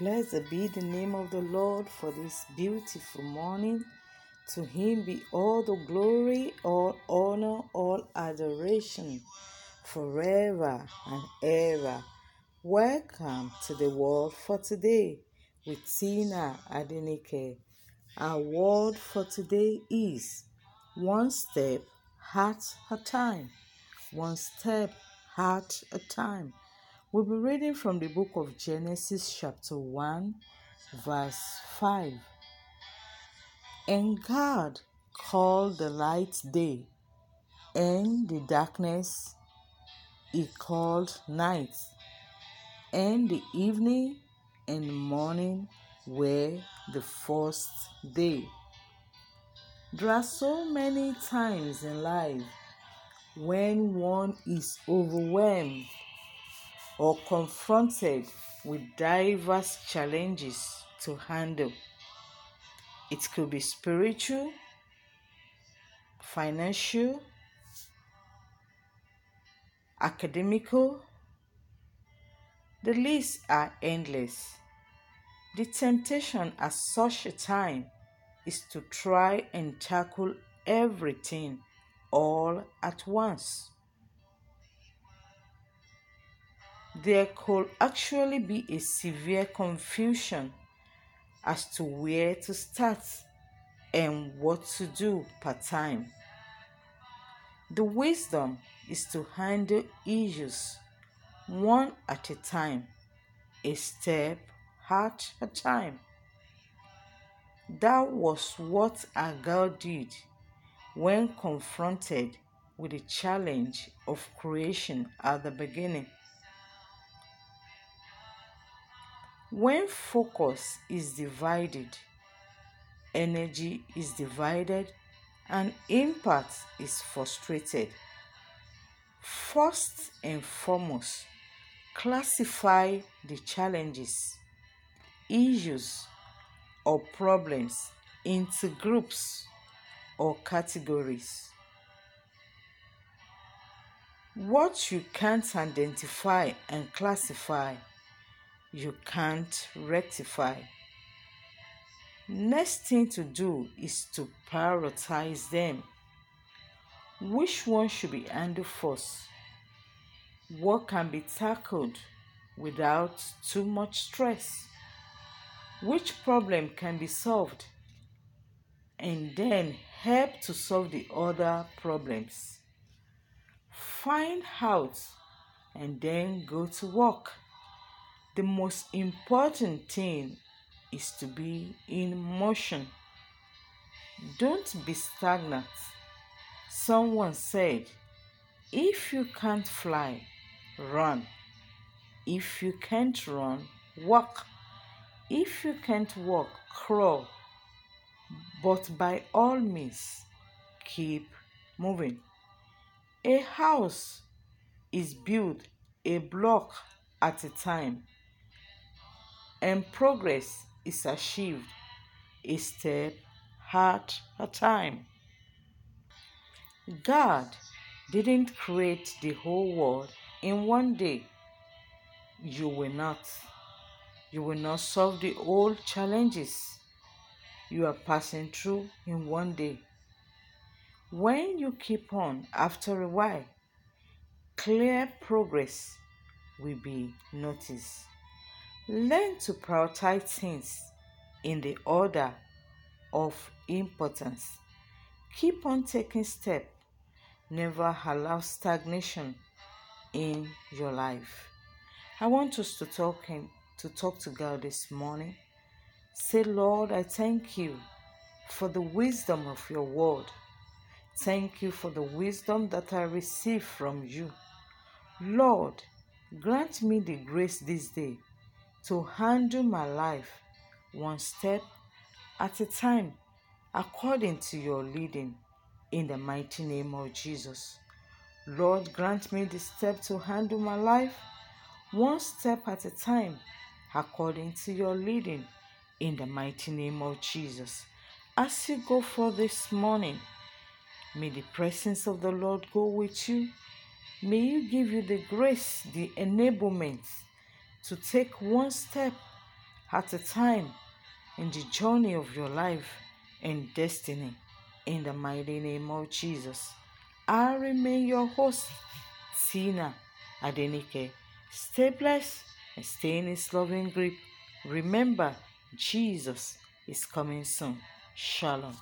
Blessed be the name of the Lord for this beautiful morning. To him be all the glory, all honor, all adoration forever and ever. Welcome to the world for today with Tina Adenike. Our word for today is one step at a time. One step at a time. We'll be reading from the book of Genesis, chapter 1, verse 5. And God called the light day, and the darkness he called night. And the evening and morning were the first day. There are so many times in life when one is overwhelmed or confronted with diverse challenges to handle. It could be spiritual, financial, academical. The lists are endless. The temptation at such a time is to try and tackle everything all at once. There could actually be a severe confusion as to where to start and what to do per time. The wisdom is to handle issues one at a time, a step at a time. That was what Agar did when confronted with the challenge of creation at the beginning. When focus is divided, energy is divided, and impact is frustrated. First and foremost, classify the challenges, issues, or problems into groups or categories. What you can't identify and classify you can't rectify. Next thing to do is to prioritize them. Which one should be handled first? What can be tackled without too much stress? Which problem can be solved? And then help to solve the other problems. Find out and then go to work. The most important thing is to be in motion. Don't be stagnant. Someone said, if you can't fly, run. If you can't run, walk. If you can't walk, crawl. But by all means, keep moving. A house is built a block at a time and progress is achieved a step at a time. God didn't create the whole world in one day. You will not. You will not solve the old challenges you are passing through in one day. When you keep on after a while, clear progress will be noticed. Learn to prioritize things in the order of importance. Keep on taking steps. Never allow stagnation in your life. I want us to talk to talk to God this morning. Say, Lord, I thank you for the wisdom of your word. Thank you for the wisdom that I receive from you. Lord, grant me the grace this day to handle my life one step at a time according to your leading in the mighty name of Jesus. Lord, grant me the step to handle my life one step at a time according to your leading in the mighty name of Jesus. As you go for this morning, may the presence of the Lord go with you. May you give you the grace, the enablement to take one step at a time in the journey of your life and destiny. In the mighty name of Jesus, I remain your host, Tina Adenike. Stay blessed and stay in His loving grip. Remember, Jesus is coming soon. Shalom.